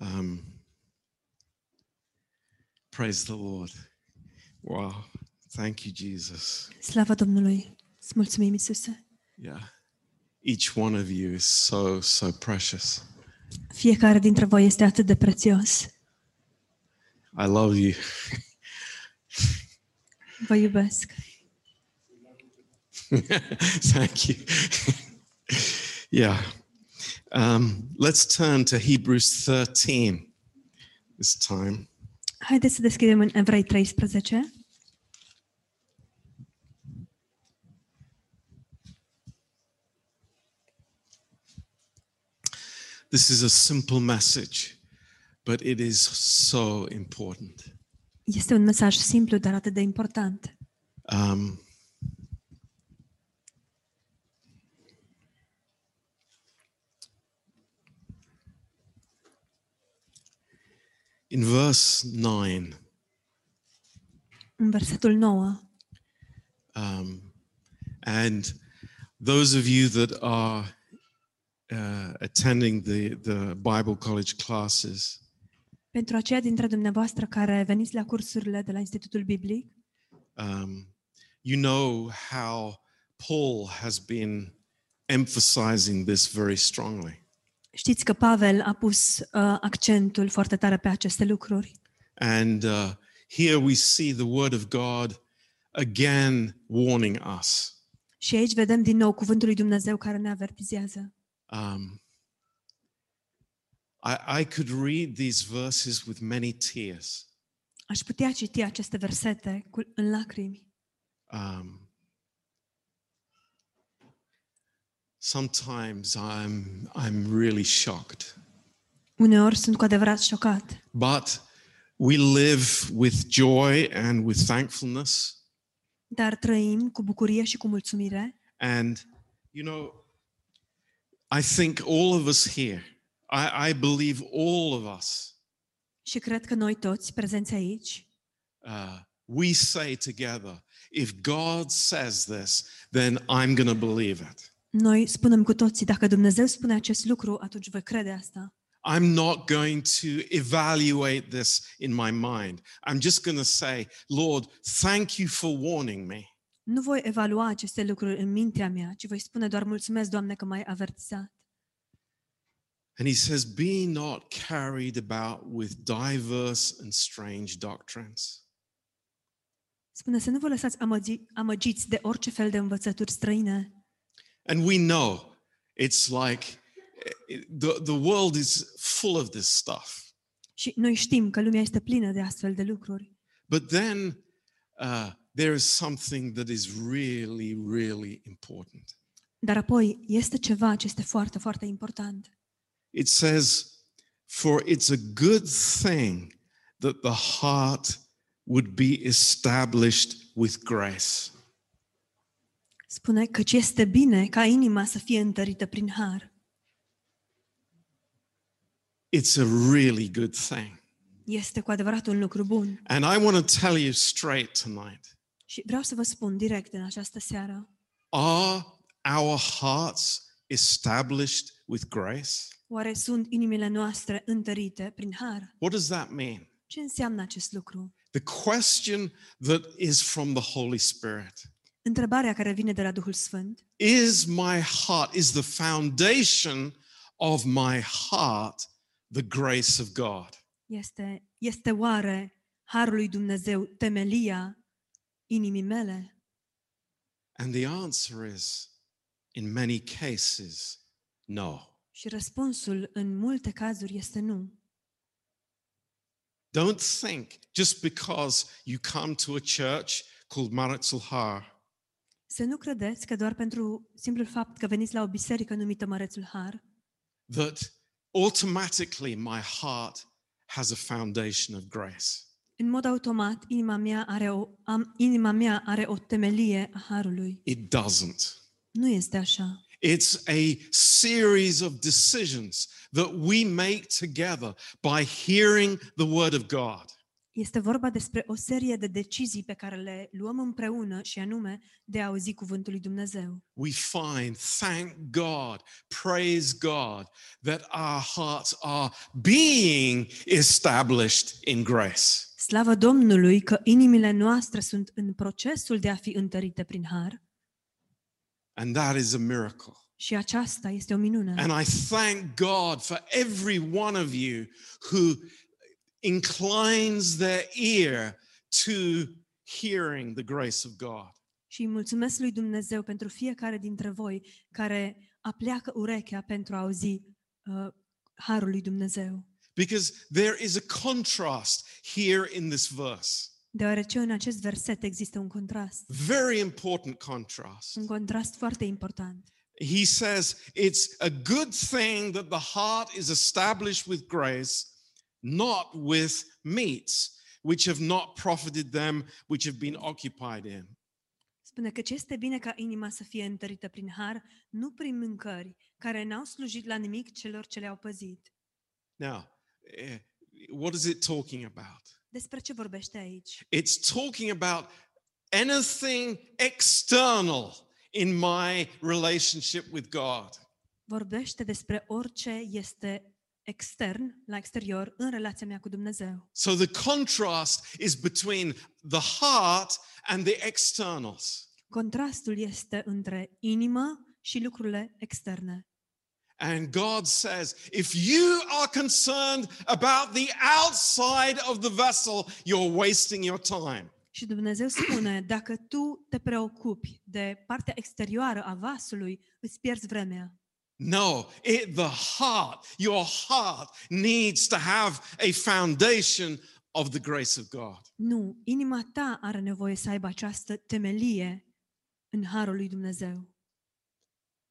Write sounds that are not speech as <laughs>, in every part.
Um, praise the Lord. Wow. Thank you, Jesus. Slava Domnului! Îți mulțumim, Iisuse! Yeah. Each one of you is so, so precious. Fiecare dintre voi este atât de prețios. I love you. Vă iubesc. <laughs> Thank you. yeah. Um, let's turn to Hebrews 13 this time. Haideți să deschidem în Evrei 13. This is a simple message, but it is so important. Este un mesaj simplu, dar atât de important. Um, in verse 9, În versetul 9, um, and those of you that are uh, attending the, the Bible college classes, pentru aceia dintre dumneavoastră care veniți la cursurile de la Institutul Biblic, um, you know how Paul has been emphasizing this very strongly. Știți că Pavel a pus uh, accentul foarte tare pe aceste lucruri. And uh, here we see the Word of God again warning us. Și aici vedem din nou cuvântul lui Dumnezeu care ne avertizează. Um, I, I could read these verses with many tears. Aș putea citi aceste versete cu, în lacrimi. Um, sometimes I'm, I'm really shocked. Uneori sunt cu adevărat șocat, But we live with joy and with thankfulness. dar trăim cu bucurie și cu mulțumire And, you know, I think all of us here, I, I believe all of us, și cred că noi toți prezenți aici uh, we say together, if God says this, then I'm going to believe it. Noi spunem cu toții, dacă Dumnezeu spune acest lucru, atunci voi crede asta. I'm not going to evaluate this in my mind. I'm just going to say, Lord, thank you for warning me. Nu voi evalua aceste lucruri în mintea mea, ci voi spune doar mulțumesc, Doamne, că m-ai avertizat. And he says, Be not carried about with diverse and strange doctrines. Spune să nu vă lăsați amăgi, amăgiți de orice fel de învățături străine. And we know it's like the, the world is full of this stuff. Și noi știm că lumea este plină de astfel de lucruri. But then uh, there is something that is really, really important. Dar apoi este ceva ce este foarte, foarte important. It says, For it's a good thing that the heart would be established with grace. Spune că este bine ca inima să fie întărită prin har. It's a really good thing. Este cu adevărat un lucru bun. And I want to tell you straight tonight Și vreau să vă spun direct în această seară. are our hearts established with grace? Oare sunt inimile noastre întărite prin har? What does that mean? Ce înseamnă acest lucru? The question that is from the Holy Spirit Întrebarea care vine de la Duhul Sfânt. is my heart, is the foundation of my heart the grace of God? Este, este oare harul lui Dumnezeu temelia inimii mele? And the answer is, in many cases, no. Și răspunsul în multe cazuri este nu. Don't think just because you come to a church called Maritzel Har Să nu credeți că doar pentru simplul fapt că veniți la o biserică numită Mărețul Har, that automatically my heart has a foundation of grace. în mod automat inima mea are o, am, inima mea are o temelie a harului. It doesn't. Nu este așa. It's a series of decisions that we make together by hearing the word of God. Este vorba despre o serie de decizii pe care le luăm împreună și anume de a auzi cuvântul lui Dumnezeu. We find, thank God, praise God, that our hearts are being established in grace. Slavă Domnului că inimile noastre sunt în procesul de a fi întărite prin har And that is a miracle. și aceasta este o minune. And I thank God for every one of you who inclines their ear to hearing the grace of God. Și îi mulțumesc lui Dumnezeu pentru fiecare dintre voi care apleacă urechea pentru a auzi uh, harul lui Dumnezeu. Because there is a contrast here in this verse. Deoarece în acest verset există un contrast. Very important contrast. Un contrast foarte important. He says it's a good thing that the heart is established with grace, not with meats, which have not profited them, which have been occupied in. Spune că ce este bine ca inima să fie întărită prin har, nu prin mâncări, care n-au slujit la nimic celor ce le-au păzit. Now, eh, what is it talking about? Despre ce vorbește aici? It's talking about anything external in my relationship with God. Vorbește despre orice este extern, la exterior, în relația mea cu Dumnezeu. So the contrast is between the heart and the externals. Contrastul este între inimă și lucrurile externe. And God says, if you are concerned about the outside of the vessel, you're wasting your time. Și Dumnezeu spune, dacă tu te preocupi de partea exterioară a vasului, îți pierzi vremea. No, it, the heart, your heart needs to have a foundation of the grace of God. Nu, inima ta are nevoie să aibă această temelie în harul lui Dumnezeu.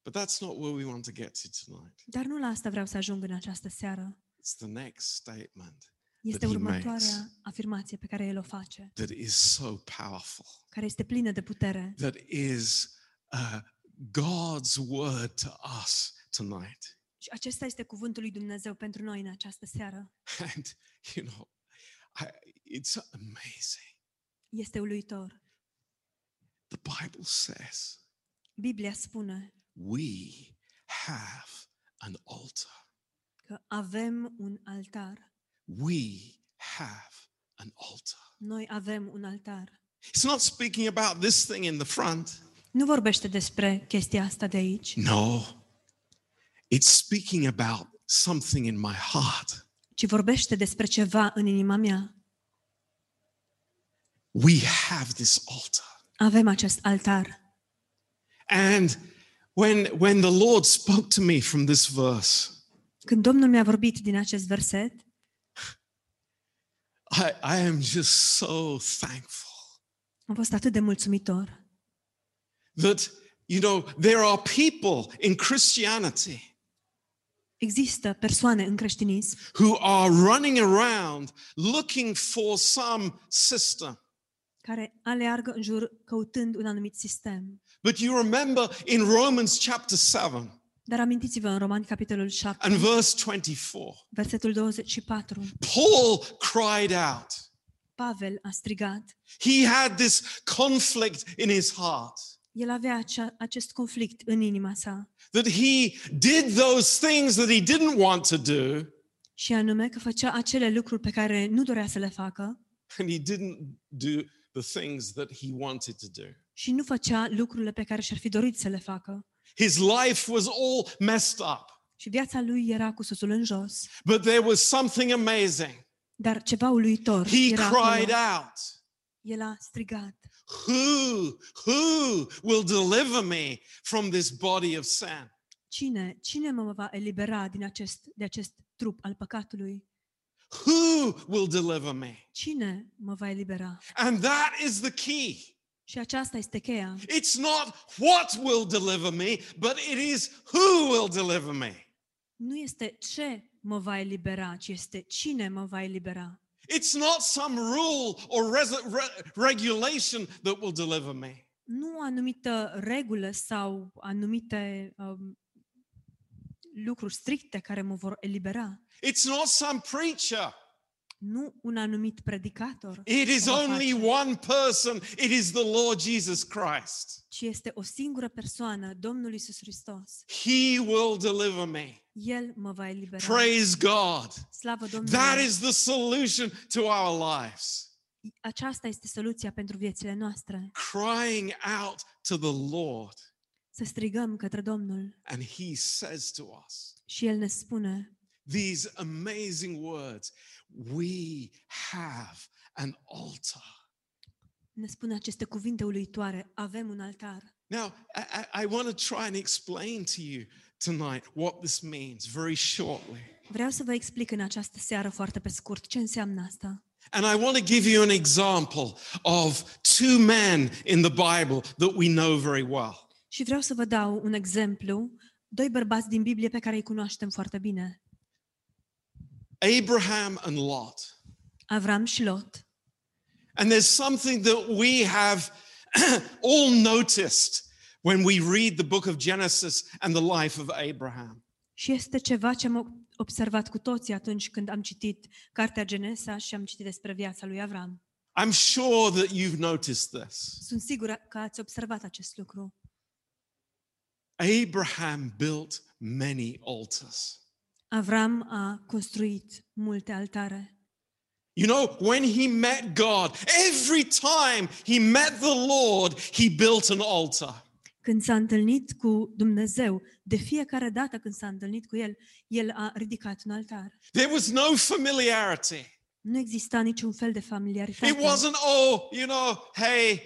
But that's not where we want to get to tonight. Dar nu la asta vreau să ajung în această seară. It's the next statement Este That he următoarea afirmație pe care el o face, that is so powerful, care este plină de putere, that is uh, God's word to us tonight. Și acesta este cuvântul lui Dumnezeu pentru noi în această seară. <laughs> And, you know, I, it's amazing. Este uluitor. The Bible says Biblia spune we have an altar. că avem un altar. We have an altar. Noi avem un altar. It's not speaking about this thing in the front. Nu vorbește despre chestia asta de aici, No. It's speaking about something in my heart. ci vorbește despre ceva în inima mea. We have this altar. Avem acest altar. And when when the Lord spoke to me from this verse, Când Domnul mi-a vorbit din acest verset, I, I am just so thankful am fost atât de mulțumitor that you know there are people in Christianity Există persoane în creștinism who are running around looking for some system. care aleargă în jur căutând un anumit sistem. But you remember in Romans chapter 7 Dar amintiți-vă în Romani, capitolul 7, and verse 24, versetul 24, Paul cried out. Pavel a strigat. He had this conflict in his heart El avea acea, acest conflict în inima sa that he did those things that he didn't want to do și anume că făcea acele lucruri pe care nu dorea să le facă and he didn't do the things that he wanted to do. și nu făcea lucrurile pe care și-ar fi dorit să le facă. His life was all messed up. Și viața lui era cu susul în jos. But there was something amazing. Dar ceva uluitor He era cried acolo. out, El a strigat. Who, who will deliver me from this body of sin? Cine, cine mă va elibera din acest, de acest trup al păcatului? Who will deliver me? Cine mă va elibera? And that is the key. Și aceasta este cheia. It's not what will deliver me, but it is who will deliver me. Nu este ce mă va elibera, ci este cine mă va elibera. It's not some rule or res- re- regulation that will deliver me. Nu o anumită regulă sau anumite um, lucruri stricte care mă vor elibera. It's not some preacher Nu un anumit predicator, It is o va only face, one person. It is the Lord Jesus Christ. ci este o singură persoană, Domnul Isus Hristos. He will deliver me. El mă va elibera. Praise God. Slavă Domnului! That is the solution to our lives. Aceasta este soluția pentru viețile noastre. Crying out to the Lord. Să strigăm către Domnul And He says to us și El ne spune these amazing words We have an altar. ne spune aceste cuvinte uluitoare. Avem un altar. Now, I, I- I want to try and explain to you tonight what this means very shortly. Vreau să vă explic în această seară foarte pe scurt ce înseamnă asta. And I want to give you an example of two men in the Bible that we know very well. Și vreau să vă dau un exemplu, doi bărbați din Biblie pe care îi cunoaștem foarte bine. Abraham and Lot. Avram și Lot. And there's something that we have <clears throat> all noticed when we read the book of Genesis and the life of Abraham. Și este ceva ce am observat cu toții atunci când am citit Cartea Genesa și am citit despre viața lui Avram. I'm sure that you've noticed this. Sunt sigură că ați observat acest lucru. Abraham built many altars. Avram a construit multe altare. You know, when he met God, every time he met the Lord, he built an altar. Când s-a întâlnit cu Dumnezeu, de fiecare dată când s-a întâlnit cu El, El a ridicat un altar. There was no familiarity. Nu exista niciun fel de familiaritate. It wasn't, oh, you know, hey,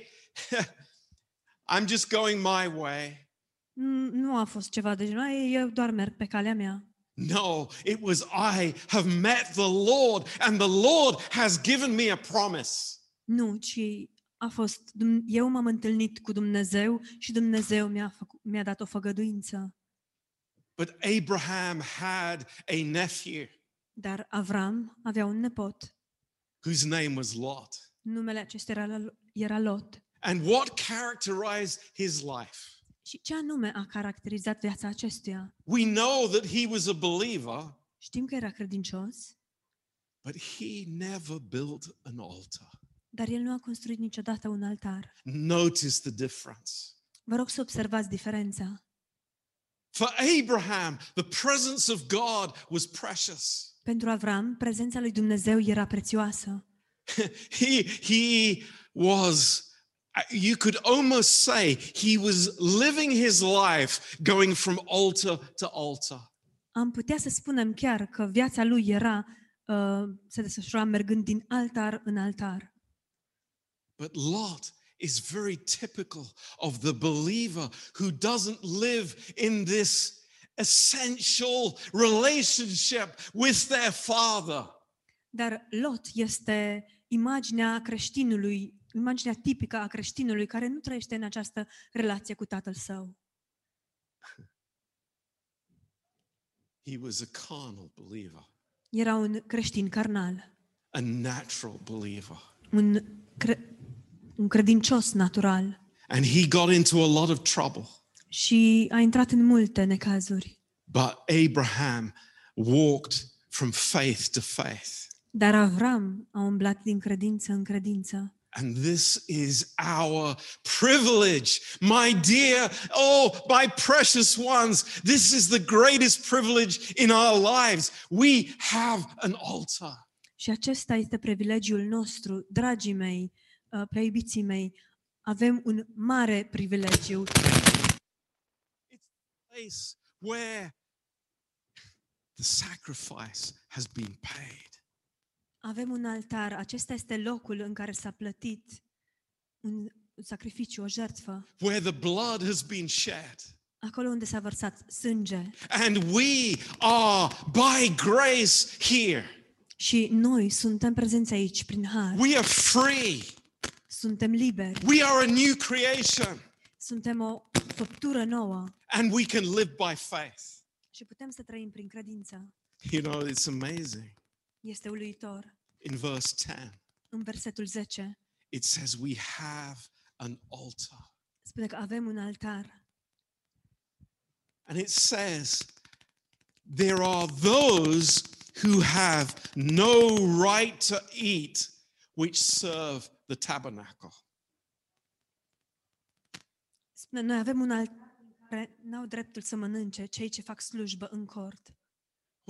<laughs> I'm just going my way. Mm, Nu a fost ceva de genul, "Ai, eu doar merg pe calea mea. No, it was I have met the Lord, and the Lord has given me a promise. Nu, ci a fost, eu m-am întâlnit cu Dumnezeu și Dumnezeu mi-a, mi-a dat o făgăduință. But Abraham had a nephew Dar Avram avea un nepot. whose name was Lot. Numele acesta era, era Lot. And what characterized his life? Și ce anume a caracterizat viața acestuia? We know that he was a believer, Știm că era credincios, but he never built an altar. dar el nu a construit niciodată un altar. Notice the difference. Vă rog să observați diferența. For Abraham, the presence of God was precious. Pentru Avram, prezența lui Dumnezeu era prețioasă. <laughs> he he was you could almost say he was living his life going from altar to altar. Am putea să spunem chiar că viața lui era uh, se desfășura mergând din altar în altar. But Lot is very typical of the believer who doesn't live in this essential relationship with their father. Dar Lot este imaginea creștinului, imaginea tipică a creștinului care nu trăiește în această relație cu tatăl său. He was a carnal believer, Era un creștin carnal, a natural believer. un, cre- un credincios natural And he got into a lot of trouble. și a intrat în multe necazuri. But Abraham walked from faith to faith. Dar Avram a umblat din credință în credință. And this is our privilege, my dear, oh, my precious ones. This is the greatest privilege in our lives. We have an altar. Și acesta este privilegiul nostru, dragii mei, uh, prea mei. Avem un mare privilegiu. Place where the sacrifice has been paid. Avem un altar. Acesta este locul în care s-a plătit un sacrificiu, o jertfă. Where the blood has been shed. Acolo unde s-a vărsat sânge. And we are by grace here. Și noi suntem prezenți aici prin har. We are free. Suntem liberi. We are a new creation. Suntem o făptură nouă. And we can live by faith. Și putem să trăim prin credință. You know, it's amazing. Este uluitor. In verse 10, În versetul 10 it says, We have an altar. spune că avem un altar. And it says, There are those who have no right to eat, which serve the tabernacle. Spune, noi avem un altar n-au dreptul să mănânce cei ce fac slujbă în cort.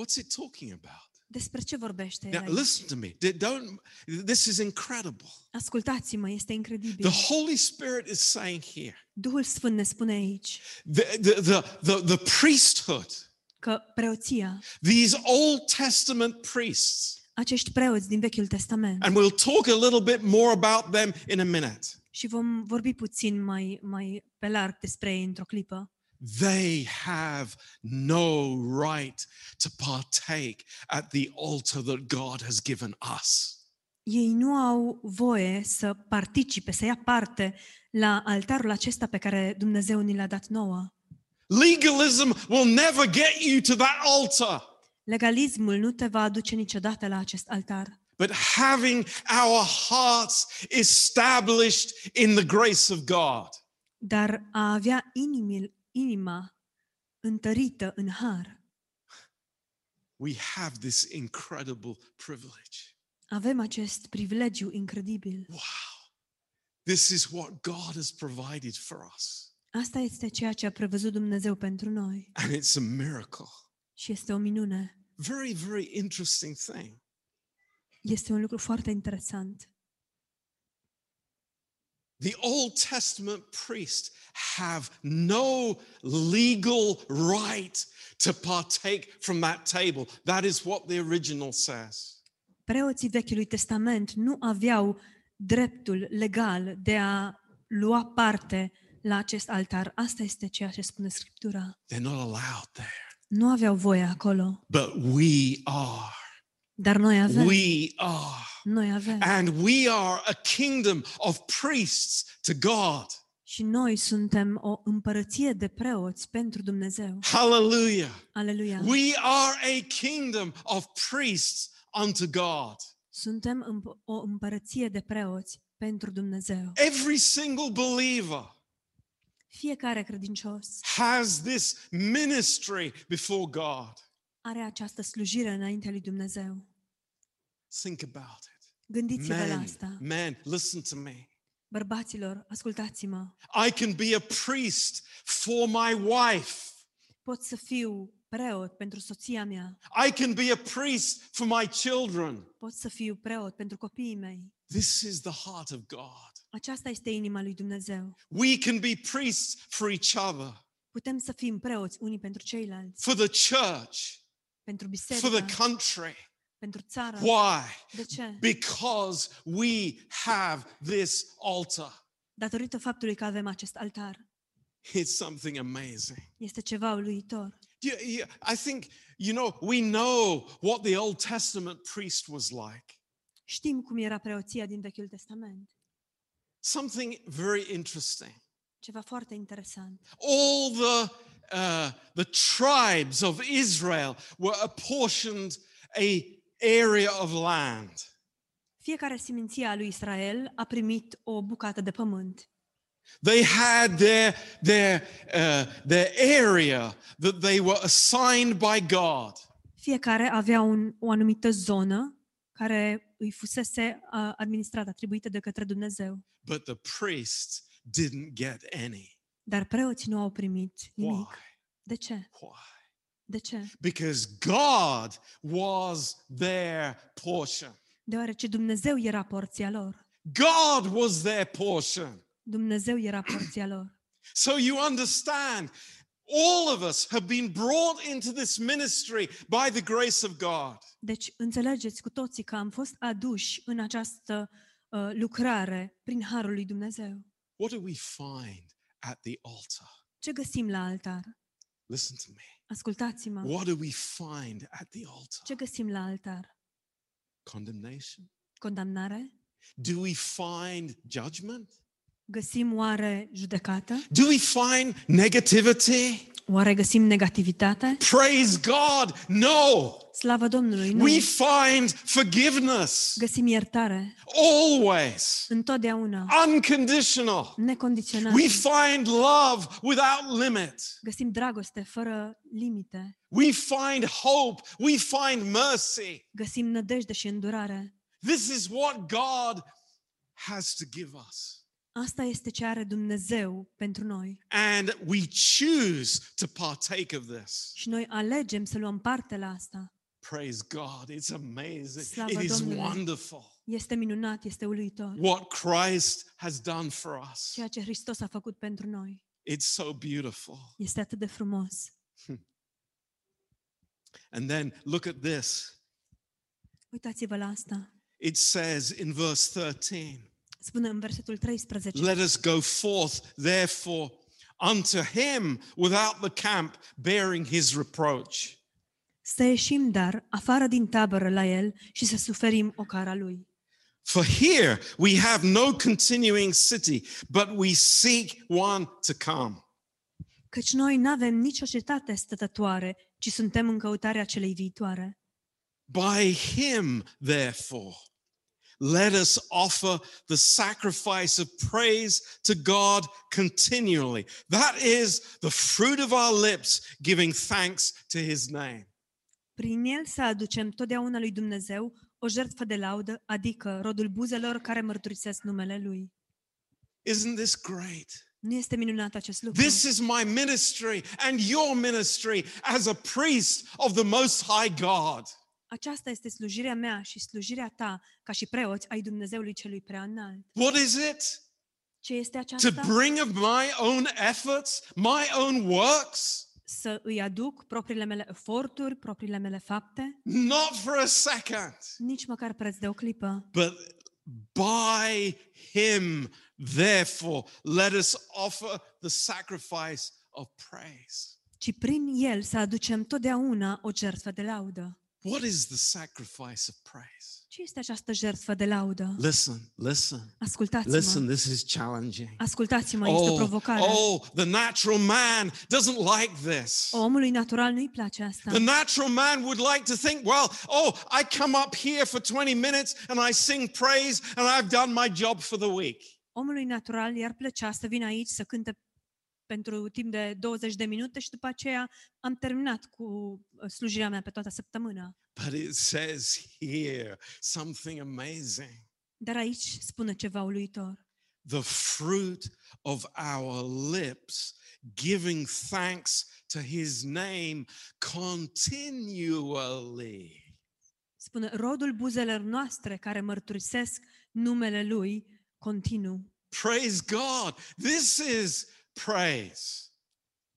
What's it talking about? Despre ce vorbește el Now, aici? listen to me. D- Don't. This is incredible. Ascultați-mă, este incredibil. The Holy Spirit is saying here Duhul Sfânt ne spune aici the, the, the, the, the priesthood, că preoția, these Old Testament priests, acești preoți din Vechiul Testament, and we'll talk a little bit more about them in a minute. și vom vorbi puțin mai, mai pe larg despre ei într-o clipă, They have no right to partake at the altar that God has given us. ei nu au voie să participe, să ia parte la altarul acesta pe care Dumnezeu ni l-a dat nouă. Legalism will never get you to that altar. Legalismul nu te va aduce niciodată la acest altar, But having our hearts established in the grace of God. dar a avea inimil, inima întărită în har. We have this incredible privilege. Avem acest privilegiu incredibil. Wow. This is what God has provided for us. Asta este ceea ce a prevăzut Dumnezeu pentru noi And it's a miracle. și este o minune. Very, very interesting thing. Este un lucru foarte interesant. The Old Testament priests have no legal right to partake from that table. That is what the original says. Preoții Vechiului Testament nu aveau dreptul legal de a lua parte la acest altar. Asta este ceea ce spune Scriptura. They're not allowed there. Nu aveau voie acolo, But we are. Dar noi avem. We are. Noi avem. And we are a kingdom of priests to God. Și noi suntem o împărăție de preoți pentru Dumnezeu. Hallelujah. Aleluia! We are a kingdom of priests unto God. Suntem împ- o împărăție de preoți pentru Dumnezeu. Every single believer Fiecare credincios has this ministry before God. Are această slujire înaintea lui Dumnezeu. Think about it. Gândiți-vă la Men, asta. men, listen to me. Bărbaților, ascultați-mă. I can be a priest for my wife. Pot să fiu preot pentru soția mea. I can be a priest for my children. Pot să fiu preot pentru copiii mei. This is the heart of God. Aceasta este inima lui Dumnezeu. We can be priests for each other, Putem să fim preoți unii pentru ceilalți, for the church, pentru for the country. pentru țară. Why? De ce? Because we have this altar. Datorită faptului că avem acest altar. It's something amazing. Este ceva uluitor. You, you, I think, you know, we know what the Old Testament priest was like. Știm cum era preoția din Vechiul Testament. Something very interesting. Ceva foarte interesant. All the, uh, the tribes of Israel were apportioned a area of land. Fiecare seminție a lui Israel a primit o bucată de pământ. They had their, their, uh, their area that they were assigned by God. Fiecare avea un, o anumită zonă care îi fusese uh, administrată, atribuită de către Dumnezeu. But the priests didn't get any. Dar preoții nu au primit nimic. Why? De ce? Why? De ce? Because God was their portion. Deoarece Dumnezeu era porția lor. God was their portion. Dumnezeu era porția lor. So you understand, all of us have been brought into this ministry by the grace of God. Deci înțelegeți cu toții că am fost aduși în această uh, lucrare prin harul lui Dumnezeu. What do we find at the altar? Ce găsim la altar? Listen to me. Ascultați-mă. What do we find at the altar? Ce găsim la altar? Condemnation? Condamnare? Do we find judgment? Găsim oare judecată? Do we find negativity? Oare găsim negativitate? Praise God, no. Slavă Domnului! Nu. We find forgiveness Găsim iertare always, întotdeauna, unconditional. necondiționat. We find love without limit. Găsim dragoste fără limite. We find hope. We find mercy. Găsim nădejde și îndurare. This is what God has to give us. Asta este ce are Dumnezeu pentru noi. And we choose to partake of this. Și noi alegem să luăm parte la asta. Praise God. It's amazing. Slavă It is Domnului. wonderful Este minunat, este uluitor. what Christ has done for us. Ceea ce Hristos a făcut pentru noi. It's so beautiful. Este atât de frumos. <laughs> And then look at this. Uitați-vă la asta. It says in verse 13, Spune în versetul 13. Let us go forth, therefore, unto him without the camp, bearing his reproach. Să ieșim, dar, afară din tabără la el și să suferim ocara lui. For here we have no continuing city, but we seek one to come. Căci noi nu avem nicio cetate stătătoare, ci suntem în căutarea celei viitoare. By him, therefore, let us offer the sacrifice of praise to God continually. That is the fruit of our lips, giving thanks to his name. Prin el să aducem totdeauna lui Dumnezeu o jertfă de laudă, adică rodul buzelor care mărturisesc numele lui. Isn't this great? Nu este minunat acest lucru? This is my ministry and your ministry as a priest of the Most High God. Aceasta este slujirea mea și slujirea ta ca și preoți ai Dumnezeului celui prea înalt. What is it? Ce este To aceasta? bring of my own efforts, my own works? Să îi aduc propriile mele eforturi, propriile mele fapte? Not for a second, Nici măcar preț de o clipă. but by him, therefore, let us offer the sacrifice of praise. Ci prin el să aducem totdeauna o jertfă de laudă. What is the sacrifice of praise? Ce este această jertfă de laudă? Listen, listen, Ascultați-mă. listen, this is challenging. Ascultați-mă, este o Oh, provocare. oh, the natural man doesn't like this. Omului natural nu-i place asta. The natural man would like to think, well, oh, I come up here for 20 minutes and I sing praise and I've done my job for the week. Omului natural i-ar plăcea să vină aici să cânte pentru timp de 20 de minute și după aceea am terminat cu uh, slujirea mea pe toată săptămâna. But it says here something amazing. Dar aici spune ceva uluitor. The fruit of our lips, giving thanks to his name continually. Spune rodul buzelor noastre care mărturisesc numele lui continuu. Praise God. This is praise.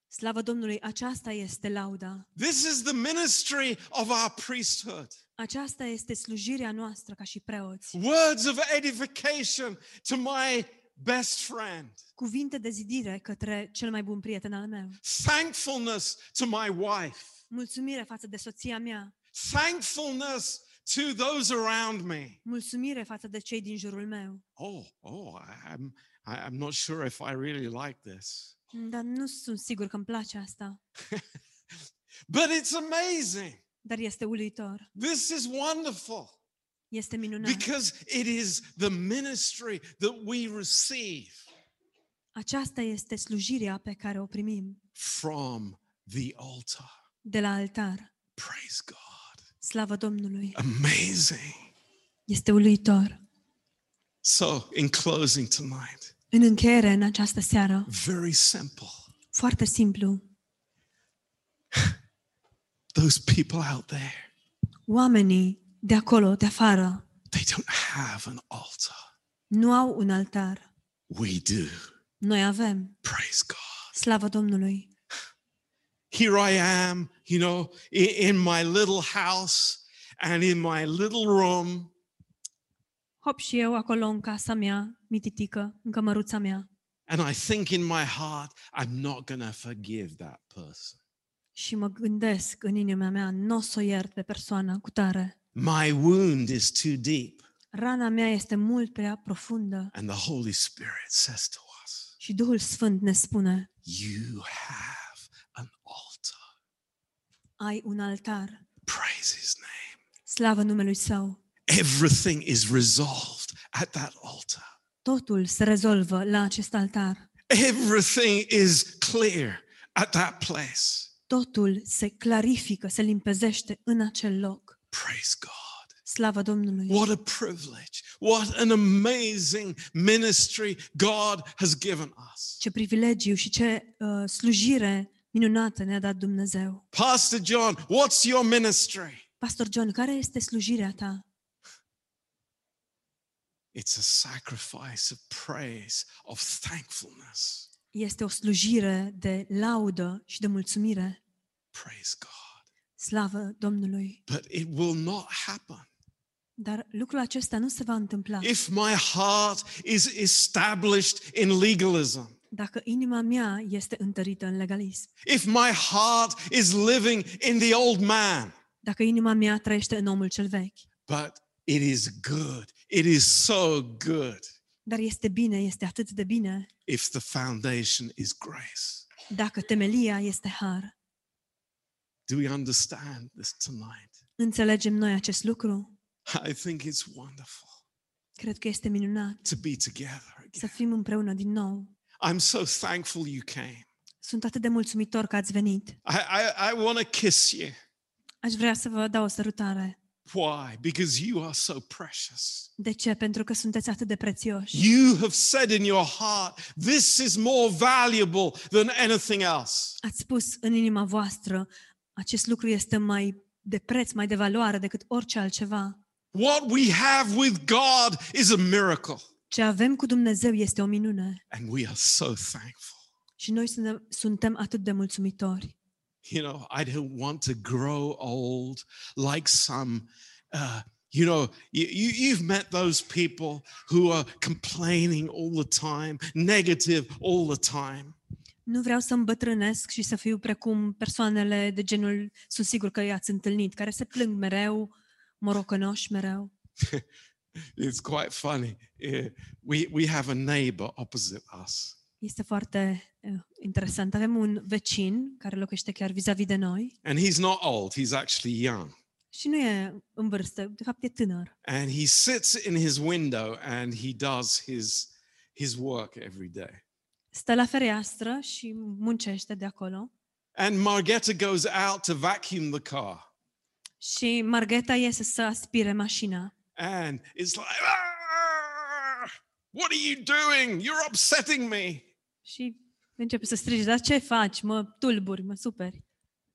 Slavă Domnului, aceasta este lauda. This is the ministry of our priesthood. Aceasta este slujirea noastră ca și preoți. Words of edification to my best friend. Cuvinte de zidire către cel mai bun prieten al meu. Thankfulness to my wife. Mulțumire față de soția mea. Thankfulness to those around me. Mulțumire față de cei din jurul meu. Oh, oh, I- I'm, I- I'm not sure if I really like this. Dar nu sunt sigur că îmi place asta. <laughs> But it's amazing. Dar este uluitor. This is wonderful Este minunat. because it is the ministry that we receive Aceasta este slujirea pe care o primim from the altar. de la altar. Praise God. Slavă Domnului. Amazing. Este uluitor. So, in closing tonight, În încheiere, în această seară, very simple. foarte simplu, <laughs> Those people out there, oamenii de acolo, de afară, they don't have an altar. nu au un altar. We do. Noi avem. Praise God. Slavă Domnului. Here I am, you know, in, in my little house and in my little room, Hop și eu acolo în casa mea, mititică, în cămăruța mea. and I think in my heart, I'm not going to forgive that person. Și mă gândesc în inima mea, nu o să o iert pe persoana cu tare. My wound is too deep. Rana mea este mult prea profundă And the Holy Spirit says to us, și Duhul Sfânt ne spune, You have an altar. ai un altar, Praise His Slavă numelui Său! Everything is resolved at that altar. Totul se rezolvă la acest altar. Everything is clear at that place. Totul se clarifică, se limpezește în acel loc. Praise God. Slavă Domnului! What a privilege. What an amazing ministry God has given us. Ce privilegiu și ce uh, slujire minunată ne-a dat Dumnezeu. Pastor John, what's your ministry? Pastor John, care este slujirea ta? It's a sacrifice of praise, of thankfulness. Este o slujire de laudă și de mulțumire. Praise God. Slavă Domnului! But it will not happen Dar lucrul acesta nu se va întâmpla if my heart is established in legalism. dacă inima mea este întărită în legalism. If my heart is living in the old man. Dacă inima mea trăiește în omul cel vechi. But it is good. It is so good Dar este bine, este atât de bine if the foundation is grace. dacă temelia este har. Do we understand this tonight? Înțelegem noi acest lucru? I think it's wonderful Cred că este minunat to be together să again. fim împreună din nou. I'm so thankful you came. Sunt atât de mulțumitor că ați venit. I, I, I want to kiss you. Aș vrea să vă dau o sărutare. Why? Because you are so precious. De ce? Pentru că sunteți atât de prețioși. You have said in your heart, this is more valuable than anything else. Ați spus în inima voastră, acest lucru este mai de preț, mai de valoare decât orice altceva. What we have with God is a miracle. Ce avem cu Dumnezeu este o minune And we are so thankful. și noi suntem, suntem atât de mulțumitori. You know, I don't want to grow old like some, uh, you know, you, you, you've met those people who are complaining all the time, negative all the time. Nu vreau să îmbătrânesc și să fiu precum persoanele de genul, sunt sigur că i-ați întâlnit, care se plâng mereu, morocănoși mereu. <laughs> It's quite funny. We, we have a neighbor opposite us. Este foarte uh, interesant. Avem un vecin care locuiește chiar vis-a-vis de noi And he's not old, he's actually young. și nu e în vârstă, de fapt e tânăr. And he sits in his window and he does his, his work every day. Stă la fereastră și muncește de acolo. And Margetta goes out to vacuum the car. Și Margheta iese să aspire mașina. And it's like, "Ah, what are you doing? You're upsetting me. Și începe să strige, dar ce faci? Mă tulburi, mă superi.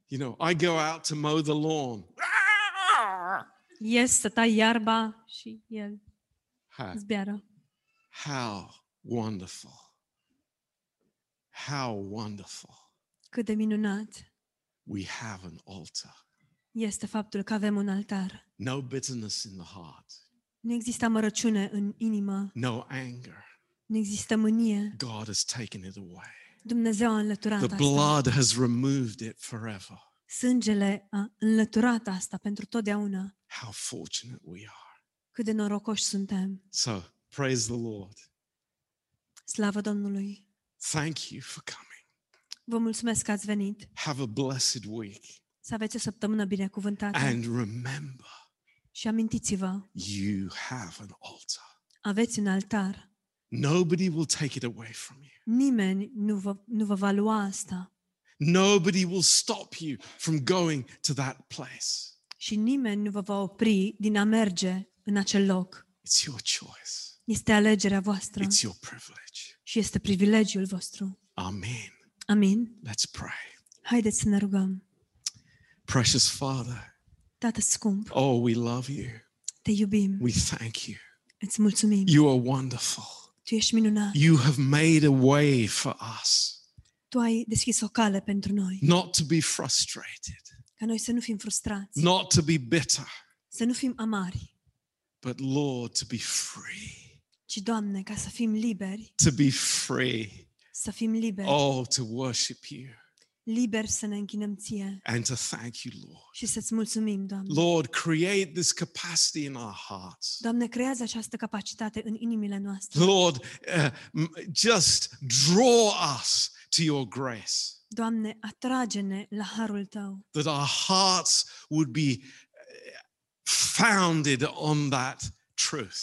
You know, I go out to mow the lawn. Ah! Ies să tai iarba și el Ha- zbiară. How wonderful. How wonderful. Cât de minunat We have an altar. este faptul că avem un altar. No bitterness in the heart, Nu există amărăciune în inimă, no anger. Nu există mânie. God has taken it away. Dumnezeu a înlăturat The asta. blood has removed it forever. Sângele a înlăturat asta pentru totdeauna. How fortunate we are. Cât de norocoși suntem. So, praise the Lord. Slavă Domnului! Thank you for coming. Vă mulțumesc că ați venit. Have a blessed week. Să aveți o săptămână binecuvântată. And remember, Și amintiți-vă, you have an altar. aveți un altar. Nobody will take it away from you. Nimeni nu vă, nu va lua asta. Nobody will stop you from going to that place. Și nimeni nu vă va opri din a merge în acel loc. It's your choice, Este alegerea voastră it's your privilege. și este privilegiul vostru. Amen. Amin. Let's pray. Haideți să ne rugăm. Precious Father, Tată scump, oh, we love you. te iubim, We thank you. îți mulțumim. You are wonderful. Tu ești minunat. You have made a way for us Tu ai deschis o cale pentru noi, not to be frustrated, ca noi să nu fim frustrați, not to be bitter, să nu fim amari, but Lord, to be free, ci, Doamne, ca să fim liberi, to be free. să fim liberi, Oh, to worship you liberi să ne închinăm Ție and to thank you, Lord. și să-ți mulțumim, Doamne. Lord, create this capacity in our hearts. Doamne, creează această capacitate în inimile noastre. Lord, uh, m- just draw us to your grace, Doamne, atrage-ne la harul Tău, that our hearts would be uh, founded on that truth.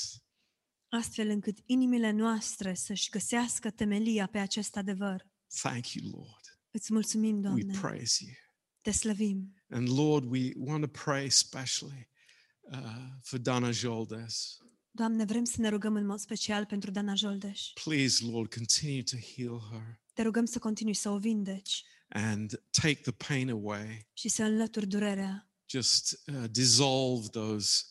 astfel încât inimile noastre să-și găsească temelia pe acest adevăr. Thank you, Lord. Îți mulțumim, We Doamne, praise you. te slăvim. And Lord, we want to pray especially uh, for Dana Joldes. Doamne, vrem să ne rugăm în mod special pentru Dana Joldeș. Please, Lord, continue to heal her Te rugăm să continui să o vindeci and take the pain away. și să înlături durerea. Just uh, dissolve those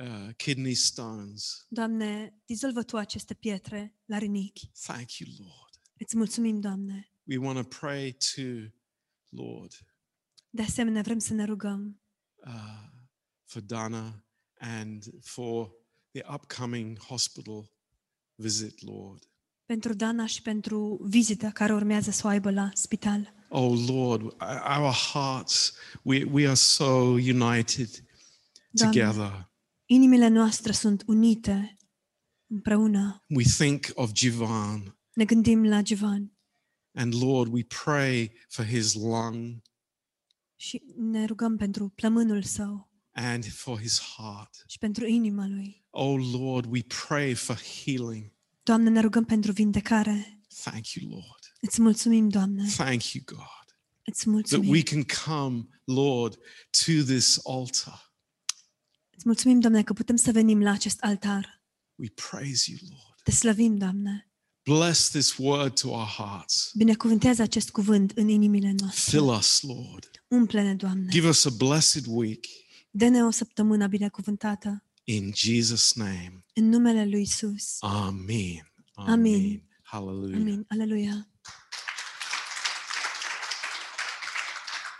uh, kidney stones. Doamne, dizolvă Tu aceste pietre la rinichi. Thank you, Lord. Îți mulțumim, Doamne. We want to pray too, Lord, De asemenea, vrem să ne rugăm uh, for Dana and for the upcoming hospital visit, Lord. pentru Dana și pentru vizita care urmează să o aibă la spital. Oh Lord, our hearts, we, we are so united Doamne, together. inimile noastre sunt unite împreună. We think of Jivan, Ne gândim la Givan and Lord, we pray for his lung și ne rugăm pentru plămânul său and for his heart. și pentru inima lui. Oh Lord, we pray for healing. Doamne, ne rugăm pentru vindecare. Thank you, Lord. Îți mulțumim, Doamne. Thank you, God, Îți that mulțumim. we can come, Lord, to this altar. Îți mulțumim, Doamne, că putem să venim la acest altar. We praise you, Lord. Te slăvim, Doamne. Bless this word to our hearts. Binecuvântează acest cuvânt în inimile noastre. Fill us, Lord. Umple-ne, Doamne. Give us a blessed week. Dă-ne o săptămână binecuvântată. In Jesus' name. În numele lui Isus. Amen. Amen. Hallelujah. Amin. Aleluia.